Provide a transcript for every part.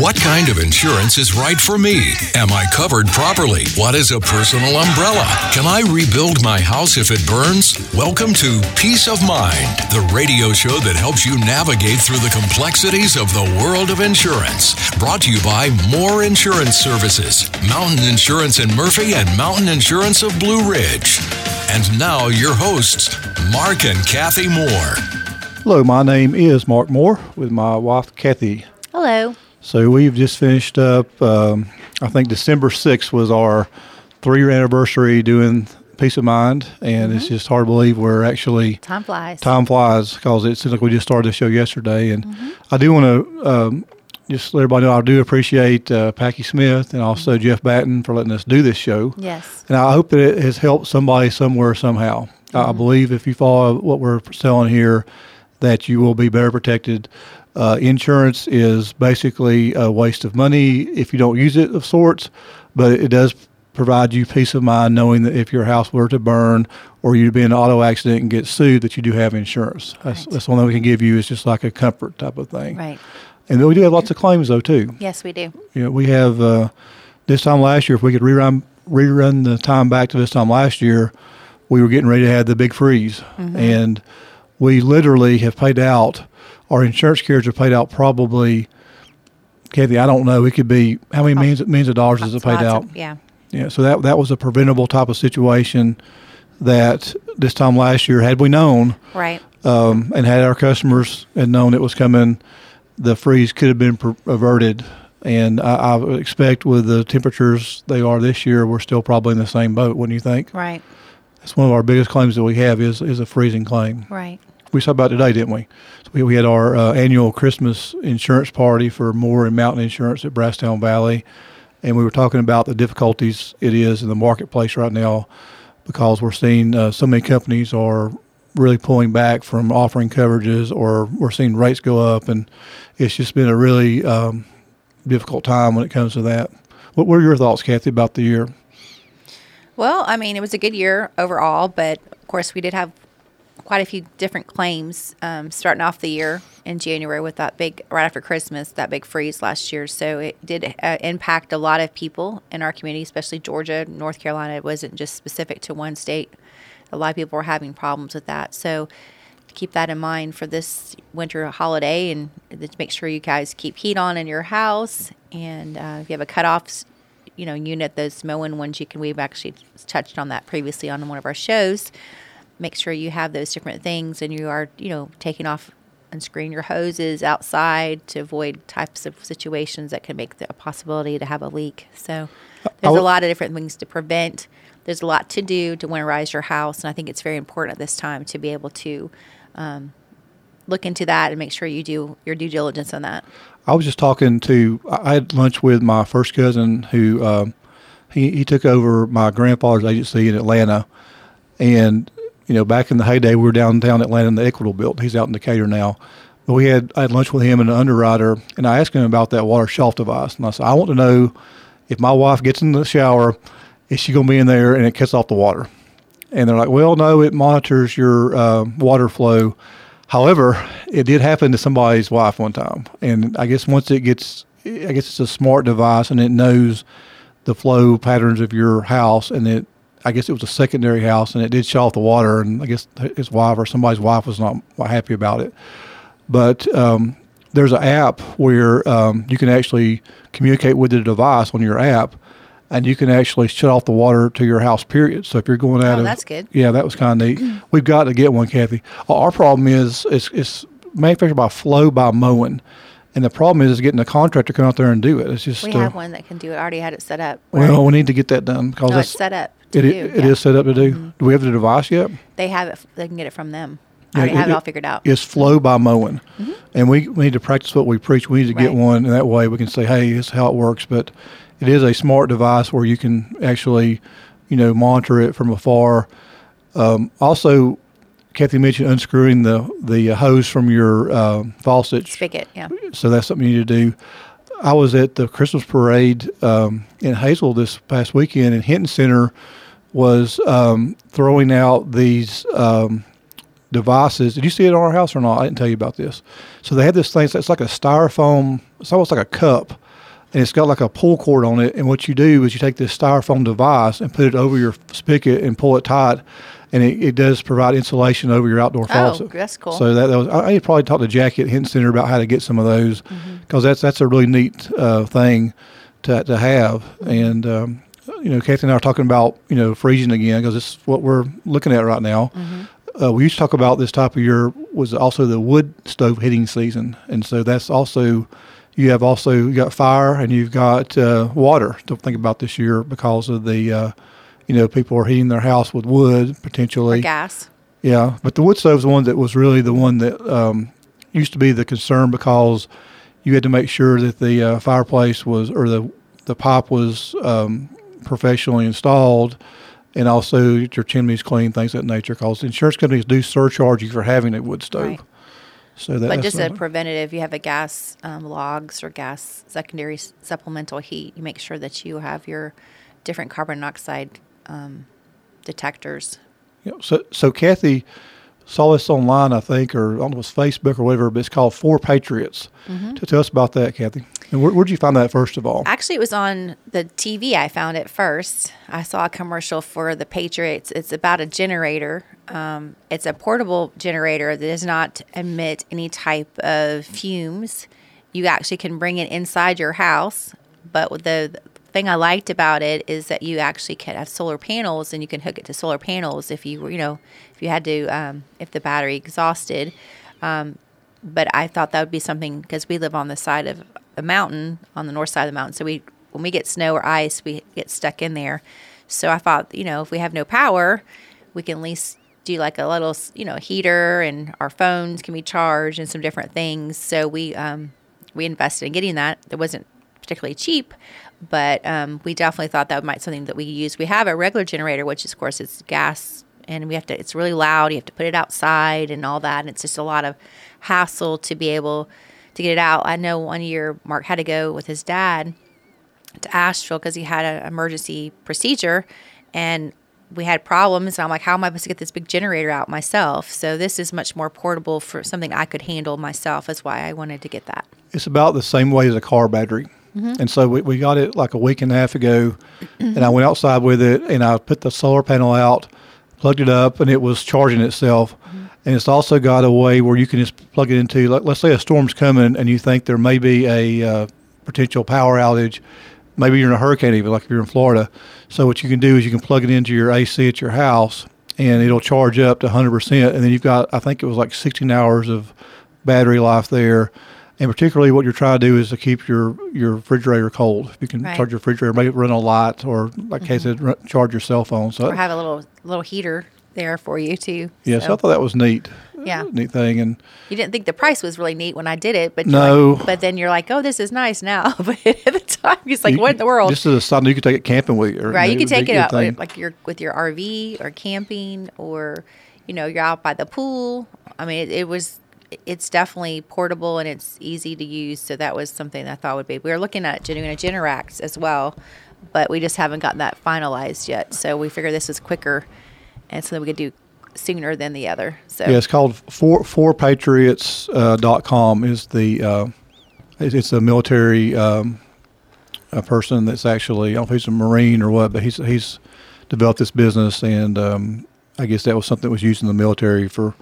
What kind of insurance is right for me? Am I covered properly? What is a personal umbrella? Can I rebuild my house if it burns? Welcome to Peace of Mind, the radio show that helps you navigate through the complexities of the world of insurance. Brought to you by Moore Insurance Services, Mountain Insurance in Murphy, and Mountain Insurance of Blue Ridge. And now, your hosts, Mark and Kathy Moore. Hello, my name is Mark Moore with my wife, Kathy. Hello. So we've just finished up, um, I think December 6th was our three year anniversary doing Peace of Mind. And it's just hard to believe we're actually, Time flies. time flies because it seems like we just started the show yesterday. And I do want to um, just let everybody know I do appreciate uh, Packy Smith and also Jeff Batten for letting us do this show. Yes. And I hope that it has helped somebody somewhere somehow. I I believe if you follow what we're selling here, that you will be better protected. Uh, insurance is basically a waste of money if you don't use it of sorts, but it does provide you peace of mind knowing that if your house were to burn or you'd be in an auto accident and get sued, that you do have insurance. That's, Right. that's the only thing we can give you is just like a comfort type of thing. Right. And we do have lots of claims though too. Yes, we do. You know, we have uh, this time last year. If we could rerun rerun the time back to this time last year, we were getting ready to have the big freeze, and we literally have paid out. Our insurance carriers have paid out probably, Kathy. I don't know. It could be how many millions millions of dollars has it paid out? of- yeah. Yeah, so that that was a preventable type of situation that this time last year, had we known, Right. um, and had our customers had known it was coming, the freeze could have been per- averted. And I, I expect with the temperatures they are this year, we're still probably in the same boat. Wouldn't you think? Right. That's one of our biggest claims that we have is is a freezing claim. Right. We saw about today, didn't we? We, we had our uh, annual Christmas insurance party for Moore and Mountain Insurance at Brasstown Valley, and we were talking about the difficulties it is in the marketplace right now because we're seeing uh, so many companies are really pulling back from offering coverages, or we're seeing rates go up, and it's just been a really um, difficult time when it comes to that. What were your thoughts, Kathy, about the year? Well, I mean, it was a good year overall, but of course, we did have quite a few different claims um, starting off the year in January with that big, right after Christmas, that big freeze last year. So it did uh, impact a lot of people in our community, especially Georgia, North Carolina. It wasn't just specific to one state. A lot of people were having problems with that. So keep that in mind for this winter holiday and make sure you guys keep heat on in your house. And uh, if you have a cutoff, you know, unit, those Moen ones, you can, we've actually touched on that previously on one of our shows. Make sure you have those different things and you are, you know, taking off and screen your hoses outside to avoid types of situations that can make the, a possibility to have a leak. So there's a lot of different things to prevent. There's a lot to do to winterize your house, and I think it's very important at this time to be able to um, look into that and make sure you do your due diligence on that. I was just talking to. I had lunch with my first cousin who um, he he took over my grandfather's agency in Atlanta, and you know back in the heyday we were downtown Atlanta in the Equitable building. He's out in Decatur now. But we had I had lunch with him and an underwriter, and I asked him about that water shelf device, and I said I want to know if my wife gets in the shower, is she going to be in there and it cuts off the water? And they're like, well, no, it monitors your uh, water flow. However, it did happen to somebody's wife one time, and I guess once it gets, I guess it's a smart device and it knows the flow patterns of your house, and it, I guess it was a secondary house, and it did shut off the water, and I guess his wife or somebody's wife was not happy about it. But um, there's an app where um, you can actually communicate with the device on your app, and you can actually shut off the water to your house. Period. So if you're going out Oh, of that's good. yeah, that was kind of neat. We've got to get one, Kathy. Our problem is it's, it's manufactured by Flo by Moen, and the problem is, is getting a contractor to come out there and do it. It's just We uh, have one that can do it. I already had it set up. well, we need to get that done because no, it's set up. It, do, it yeah. Mm-hmm. is set up to do. Do we have the device yet? They have it. They can get it from them. I already have it- it all figured out. It's Flo by Moen, and we, we need to practice what we preach. We need to get Mm-hmm. One, and that way we can say, "Hey, this is how it works." But it is a smart device where you can actually, you know, monitor it from afar. Um, also, Kathy mentioned unscrewing the the hose from your uh, faucet. Spigot. Yeah. So that's something you need to do. I was at the Christmas parade um, in Hazel this past weekend, and Hinton Center was um, throwing out these um, devices. Did you see it on our house or not? I didn't tell you about this. So they have this thing. It's like a styrofoam. It's almost like a cup, and it's got like a pull cord on it. And what you do is you take this styrofoam device and put it over your spigot and pull it tight, and it, it does provide insulation over your outdoor faucet. Oh, that's cool. So that, that was I, I probably talked to Jackie at Hinton Center about how to get some of those because that's that's a really neat uh, thing to to have. And um, you know, Kathy and I are talking about you know freezing again because it's what we're looking at right now. Uh, we used to talk about this type of year was also the wood stove heating season, and so that's also you have also you got fire and you've got uh, water to think about this year because of the uh, you know people are heating their house with wood potentially. Or gas. Yeah, but the wood stove's the one that was really the one that um, used to be the concern because you had to make sure that the uh, fireplace was or the the pipe was um, professionally installed, and also your chimneys clean, things of that nature. Because insurance companies do surcharge you for having a wood stove. Right. So that, But just a preventative, you have a gas um, logs or gas secondary supplemental heat. You make sure that you have your different carbon monoxide um, detectors. Yeah, so, so Kathy saw this online, I think, or I don't know if it's Facebook or whatever, but it's called Four Patriots. Mm-hmm. To tell us about that, Kathy. And where, where'd you find that first of all? Actually, it was on the TV. I found it first. I saw a commercial for the Patriots. It's about a generator. Um, it's a portable generator that does not emit any type of fumes. You actually can bring it inside your house, but the thing I liked about it is that you actually can have solar panels and you can hook it to solar panels if you were, you know, if you had to, um, if the battery exhausted. Um, but I thought that would be something because we live on the side of a mountain, on the north side of the mountain. So we, when we get snow or ice, we get stuck in there. So I thought, you know, if we have no power, we can at least do like a little, you know, heater, and our phones can be charged and some different things. So we um, we invested in getting that. It wasn't particularly cheap, but um, we definitely thought that might something that we use. We have a regular generator, which is, of course is gas, and we have to. It's really loud. You have to put it outside and all that, and it's just a lot of hassle to be able to get it out. I know one year Mark had to go with his dad to Asheville because he had an emergency procedure, and we had problems. And I'm like, how am I supposed to get this big generator out myself? So this is much more portable for something I could handle myself. That's why I wanted to get that. It's about the same way as a car battery. Mm-hmm. And so we, we got it like a week and a half ago, and I went outside with it, and I put the solar panel out, plugged it up, and it was charging itself. Mm-hmm. And it's also got a way where you can just plug it into, like, let's say a storm's coming, and you think there may be a uh, potential power outage. Maybe you're in a hurricane, even like if you're in Florida. So what you can do is you can plug it into your AC at your house, and it'll charge up to 100%. And then you've got, I think it was like 16 hours of battery life there. And particularly, what you're trying to do is to keep your, your refrigerator cold. If you can Right. charge your refrigerator, maybe run a light, or like Kay said, mm-hmm. run, charge your cell phone. So Or have a little little heater there for you too. yeah, so I thought that was neat. Yeah. neat thing. And you didn't think the price was really neat when I did it, but No. like- but then you're like, oh, this is nice now. but at the time, it's like, you- what in the world? This is a note, you could take it camping with you. or, right you can take it out thing. like your with your rv or camping or you know you're out by the pool i mean it, it was it's definitely portable and it's easy to use so that was something i thought would be. We were looking at doing a generac as well but we just haven't gotten that finalized yet. So we figured this was quicker and something we could do sooner than the other so. Yeah, it's called four fourpatriots uh, dot com is the uh, it's, it's a military um, a person that's actually I don't know if he's a marine or what, but he's he's developed this business and um, I guess that was something that was used in the military for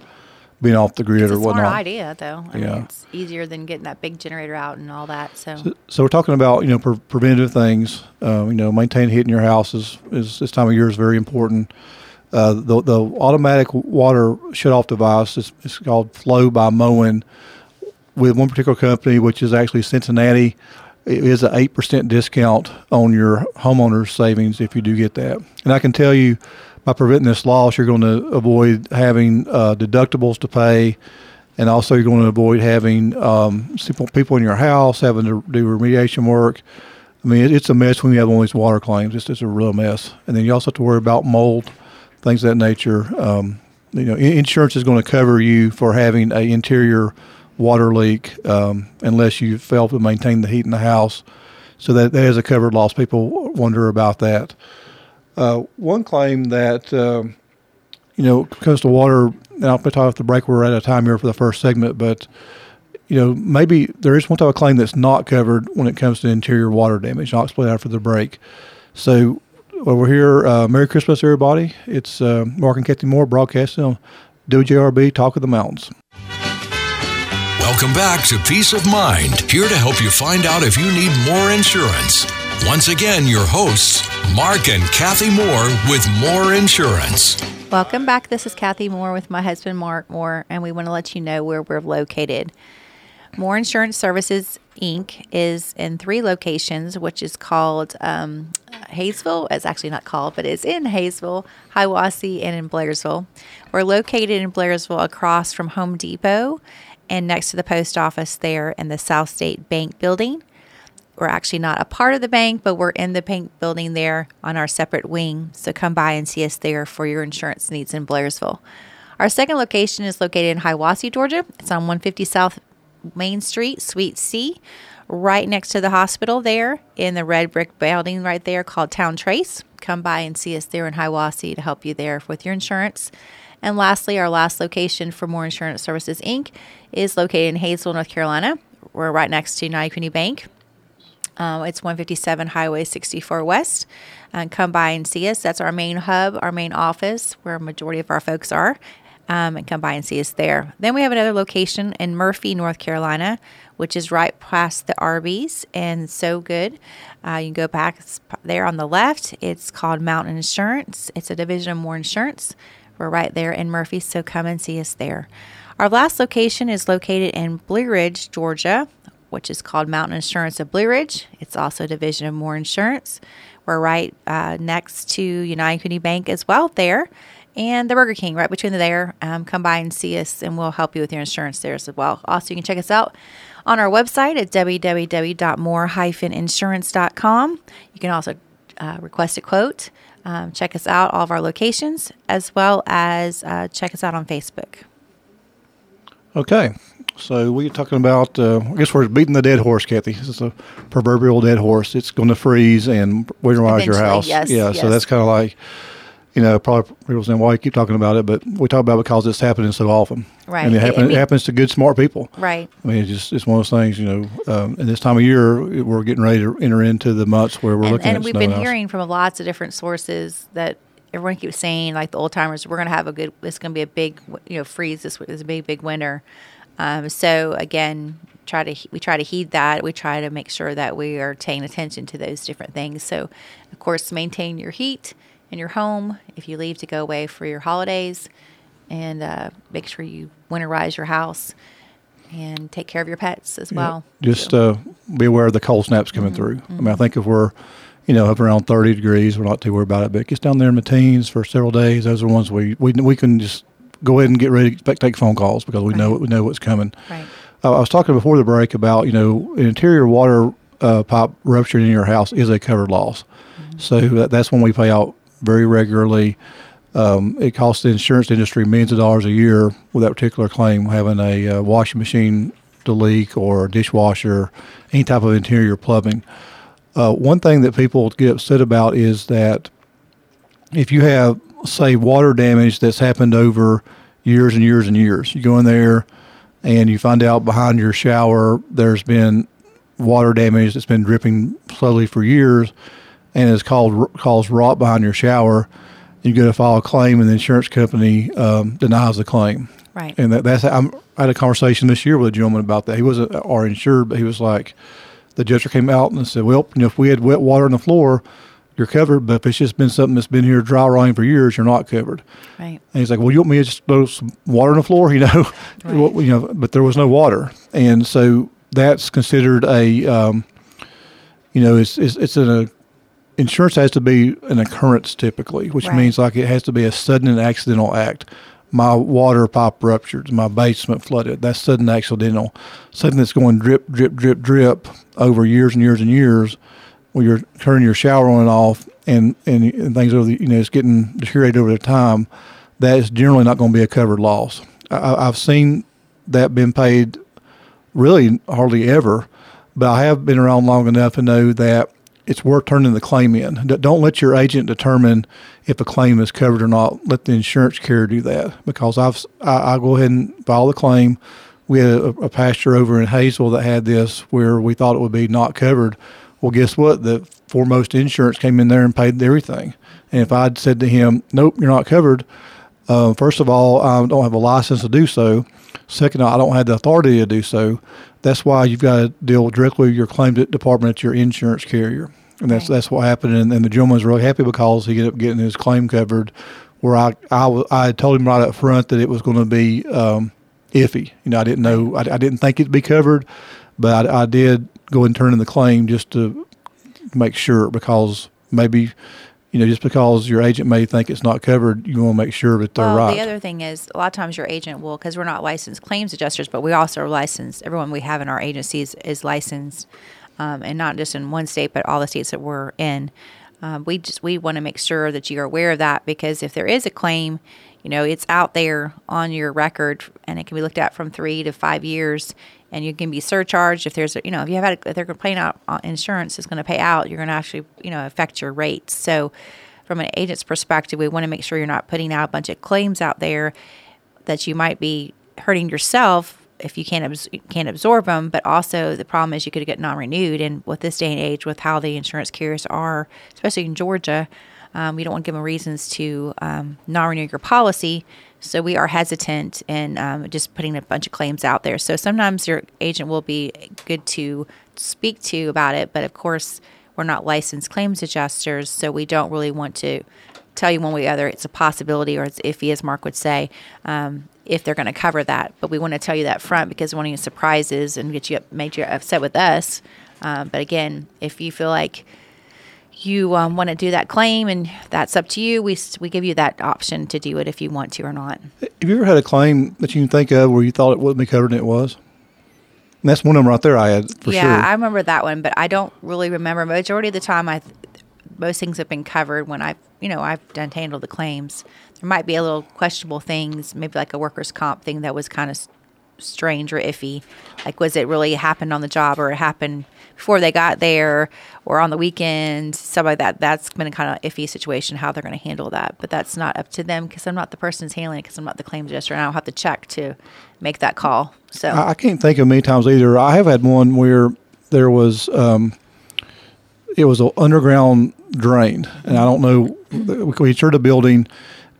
being off the grid it's a or smart whatnot. idea though I Yeah. mean, it's easier than getting that big generator out and all that so, So we're talking about you know pre- preventative things. Uh, you know, maintaining heat in your house is, is this time of year is very important. Uh, the the automatic water shut off device is, is called Flo by Moen with one particular company, which is actually Cincinnati. It is an eight percent discount on your homeowner's savings if you do get that. And I can tell you, by preventing this loss, you're going to avoid having uh, deductibles to pay and also you're going to avoid having um, people in your house having to do remediation work. I mean, it, it's a mess when you have all these water claims. It's just a real mess. And then you also have to worry about mold, things of that nature. Um, you know, insurance is going to cover you for having a interior water leak um, unless you fail to maintain the heat in the house. So that, that is a covered loss. People wonder about that. Uh, one claim that um, you know, to water, and I'll put off the break. We're out of time here for the first segment, but you know, maybe there is one type of claim that's not covered when it comes to interior water damage. I'll explain after the break. So, well, we're here. Uh, Merry Christmas, everybody. It's uh, Mark and Kathy Moore broadcasting on WJRB Talk of the Mountains. Welcome back to Peace of Mind, here to help you find out if you need more insurance. Once again, your hosts, Mark and Kathy Moore with Moore Insurance. Welcome back. This is Kathy Moore with my husband, Mark Moore, and we want to let you know where we're located. Moore Insurance Services Inc. is in three locations, which is called um, Hayesville. It's actually not called, but it's in Hayesville, Hiawassee, and in Blairsville. We're located in Blairsville across from Home Depot and next to the post office there in the South State Bank building. We're actually not a part of the bank, but we're in the bank building there on our separate wing. So come by and see us there for your insurance needs in Blairsville. Our second location is located in Hiawassee, Georgia. It's on 150 South Main Street, Suite C, right next to the hospital there in the red brick building right there called Town Trace. Come by and see us there in Hiawassee to help you there with your insurance. And lastly, our last location for Moore Insurance Services Inc. is located in Hayesville, North Carolina. We're right next to United Bank. Uh, it's 157 Highway 64 West. Uh, come by and see us. That's our main hub, our main office, where a majority of our folks are um, and come by and see us there. Then we have another location in Murphy, North Carolina, which is right past the Arby's and so good. Uh, you can go back there on the left. It's called Mountain Insurance. It's a division of Moore Insurance. We're right there in Murphy, so come and see us there. Our last location is located in Blue Ridge, Georgia, which is called Mountain Insurance of Blue Ridge. It's also a division of Moore Insurance. We're right uh, next to United Community Bank as well there and the Burger King right between there. Um, come by and see us, and we'll help you with your insurance there as well. Also, you can check us out on our website at www.more-insurance.com. You can also uh, request a quote. Um, check us out, all of our locations, as well as uh, check us out on Facebook. Okay, so we're talking about, uh, I guess we're beating the dead horse, Kathy. This is a proverbial dead horse. It's going to freeze and winterize your house. Yes, yeah, yes. so that's kind of like you know, probably people saying, "Why you keep talking about it?" But we talk about it because it's happening so often, Right. And it, I- I mean- it happens to good, smart people, Right. I mean, it's just it's one of those things, you know. Um, and this time of year, we're getting ready to enter into the months where we're and, looking and at we've been hearing from lots of different sources that everyone keeps saying, like the old timers, we're going to have a good. It's going to be a big, you know, freeze. This is a big, big winter. Um, so again, try to we try to heed that. We try to make sure that we are paying attention to those different things. So, of course, maintain your heat in your home if you leave to go away for your holidays, and uh, make sure you winterize your house and take care of your pets as well. Just So- uh, be aware of the cold snaps Mm-hmm. coming through. I mean, I think if we're, you know, up around 30 degrees, we're not too worried about it. But it gets down there in the teens for several days. Those are the ones we, we, we can just go ahead and get ready to take phone calls because we know Right. we know what's coming. right. Uh, I was talking before the break about you know an interior water uh, pipe rupturing in your house is a covered loss, so that, that's when we pay out very regularly. Um, it costs the insurance industry millions of dollars a year with that particular claim, having a uh, washing machine to leak or a dishwasher, any type of interior plumbing. Uh, one thing that people get upset about is that if you have, say, water damage that's happened over years and years and years, you go in there and you find out behind your shower there's been water damage that's been dripping slowly for years and it's called caused rot behind your shower. You go to file a claim, and the insurance company um, denies the claim. Right. And that, that's I'm, I had a conversation this year with a gentleman about that. He wasn't our insured, but he was like, the judge came out and said, well, you know, if we had wet water on the floor, you're covered. But if it's just been something that's been here dry rotting for years, you're not covered. Right. And he's like, "Well, you want me to just throw some water on the floor, you know?" Well, you know, but there was no water, and so that's considered a, um, you know, it's it's, it's a, insurance has to be an occurrence typically, which Right. means like it has to be a sudden and accidental act. My water pipe ruptured, my basement flooded. That's sudden accidental. Something that's going drip, drip, drip, drip over years and years and years. When you're turning your shower on and off, and and, and things over the, you know, it's getting deteriorated over the time. That is generally not going to be a covered loss. I- I've seen that been paid really hardly ever, but I have been around long enough to know that it's worth turning the claim in. Don't let your agent determine if a claim is covered or not. Let the insurance carrier do that because I've I, I go ahead and file the claim we had a, a pasture over in Hazel that had this where we thought it would be not covered. Well, guess what? The foremost insurance came in there and paid everything. And if I'd said to him, "Nope, you're not covered," uh, first of all, I don't have a license to do so. Second, I don't have the authority to do so. That's why you've got to deal directly with your claim department at your insurance carrier. And that's Right. that's what happened. And, and the gentleman was really happy because he ended up getting his claim covered. Where I I, I told him right up front that it was going to be um, iffy. You know, I didn't know I, I didn't think it'd be covered, but I, I did go and turn in the claim just to make sure because maybe you know just because your agent may think it's not covered, you want to make sure that they're well, right. the other thing is a lot of times your agent will, because we're not licensed claims adjusters, but we also are licensed. Everyone we have in our agencies is licensed, um, and not just in one state, but all the states that we're in. Um, we just we want to make sure that you're aware of that because if there is a claim, you know it's out there on your record, and it can be looked at from three to five years, and you can be surcharged if there's a, you know if you have had a, if they're out uh, insurance is going to pay out, you're going to actually you know affect your rates. So from an agent's perspective, we want to make sure you're not putting out a bunch of claims out there that you might be hurting yourself if you can't abs- can't absorb them. But also the problem is you could get non-renewed, and with this day and age, with how the insurance carriers are, especially in Georgia, um, you don't want to give them reasons to um, non-renew your policy. So we are hesitant in um, just putting a bunch of claims out there. So sometimes your agent will be good to speak to about it, but of course we're not licensed claims adjusters, so we don't really want to tell you one way or the other it's a possibility or it's iffy, as Mark would say, um, if they're going to cover that. But we want to tell you that front because we want any surprises and get you up, make you upset with us. Um, but again, if you feel like you um, want to do that claim and that's up to you, we we give you that option to do it if you want to or not. Have you ever had a claim that you can think of where you thought it wouldn't be covered and it was? And that's one of them right there. I had for yeah, sure. I remember that one, but I don't really remember. Majority of the time, I most things have been covered when I've you know I've done handled the claims. There might be a little questionable things, maybe like a workers' comp thing that was kind of strange or iffy. Like, was it really happened on the job or it happened before they got there or on the weekend? Stuff like that. That's been a kind of iffy situation how they're going to handle that. But that's not up to them because I'm not the person who's handling it because I'm not the claims adjuster and I don't have to check to make that call. So I, can't think of many times either. I have had one where there was um, it was an underground drain, and I don't know. We insured a building,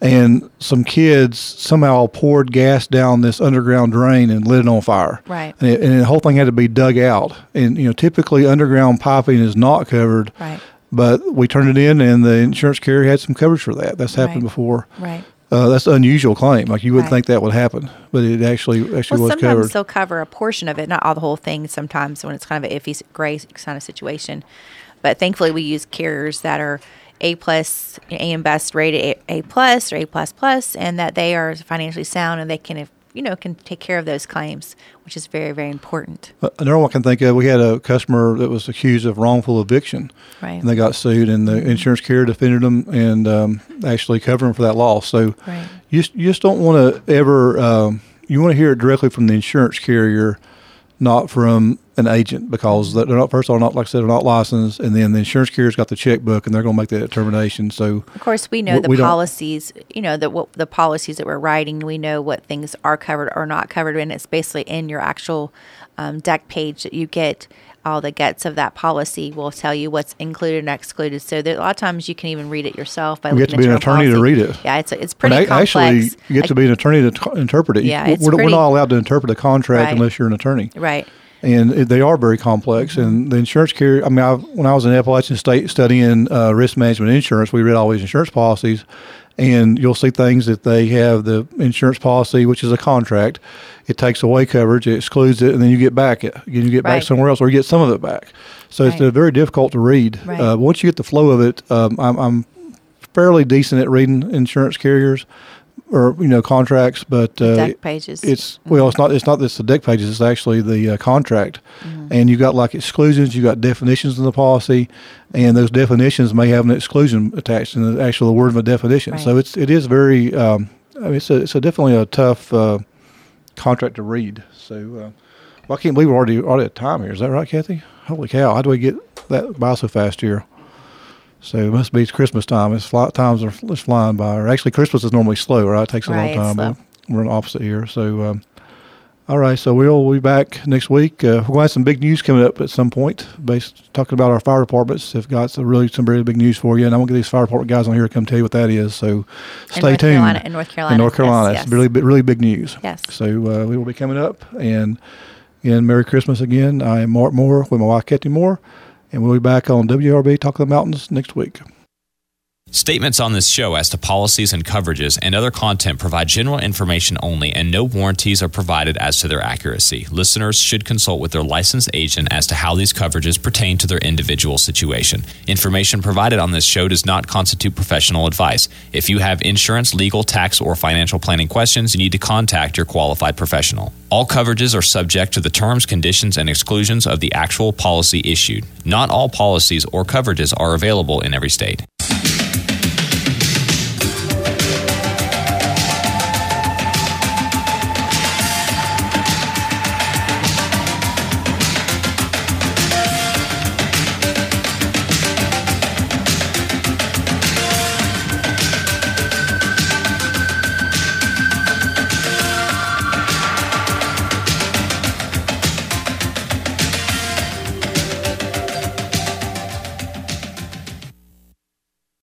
and some kids somehow poured gas down this underground drain and lit it on fire. Right. And, it, and the whole thing had to be dug out. And you know, typically underground piping is not covered. Right. But we turned it in, and the insurance carrier had some coverage for that. That's happened Right. before. right. Uh, that's an unusual claim. Like you wouldn't Right. think that would happen, but it actually actually Well, was sometimes covered. Sometimes they'll cover a portion of it, not all the whole thing. Sometimes when it's kind of an iffy, gray kind of situation, but thankfully we use carriers that are A plus, A and best rated A, plus or A plus plus, and that they are financially sound and they can, you know, can take care of those claims, which is very very important. Uh, Another one I can think of, we had a customer that was accused of wrongful eviction. Right. And they got sued, and the insurance carrier defended them and um, actually covered them for that loss. So Right. you, just- you just don't want to ever, um, you want to hear it directly from the insurance carrier, not from an agent, because they're not, first of all, not, like I said, they're not licensed, and then the insurance carrier's got the checkbook, and they're going to make that determination. So Of course, we know We- the we policies. You know the what the policies that we're writing. We know what things are covered or not covered, and it's basically in your actual um, deck page that you get. All the guts of that policy will tell you what's included and excluded. So there, a lot of times you can even read it yourself by You get to be an attorney to read it. Yeah, it's it's pretty a- complex. Actually, you get to be an attorney to t- interpret it. Yeah, it's we're, we're not allowed to interpret a contract Right. unless you're an attorney. right. and they are very complex. And the insurance carrier, I mean, I, when I was in Appalachian State studying uh, risk management insurance, we read all these insurance policies, and you'll see things that they have the insurance policy, which is a contract. It takes away coverage, it excludes it, and then you get back it. You get back somewhere else, or you get some of it back. So it's Right. uh, very difficult to read. Right. Uh, once you get the flow of it, um, I'm, I'm fairly decent at reading insurance carriers or you know contracts, but uh, Deck pages. it's well, it's not. It's not this the deck pages. It's actually the uh, contract, Mm-hmm. and you've got like exclusions. You've got definitions in the policy, and those definitions may have an exclusion attached in the actual word of a definition. So it's it is very. Um, I mean, it's a, it's a definitely a tough uh, contract to read. So, uh, well, I can't believe we're already already at time here. Is that right, Kathy? Holy cow! How do we get that by so fast here? So it must be Christmas time. It's fly, times are it's flying by. Or actually, Christmas is normally slow, right? It takes a Right, long time. but We're in the opposite here. So um, All right, so we'll be back next week. Uh, we're going to have some big news coming up at some point, based talking about our fire departments. Have got some really some really big news for you, and I'm going to get these fire department guys on here to come tell you what that is. So stay North tuned. Carolina- in North Carolina, In North Carolina, yes, it's yes. really really big news. Yes. So uh, we will be coming up, and again, Merry Christmas again. I am Mark Moore with my wife Kathy Moore, and we'll be back on WRB Talk of the Mountains next week. Statements on this show as to policies and coverages and other content provide general information only, and no warranties are provided as to their accuracy. Listeners should consult with their licensed agent as to how these coverages pertain to their individual situation. Information provided on this show does not constitute professional advice. If you have insurance, legal, tax, or financial planning questions, you need to contact your qualified professional. All coverages are subject to the terms, conditions, and exclusions of the actual policy issued. Not all policies or coverages are available in every state.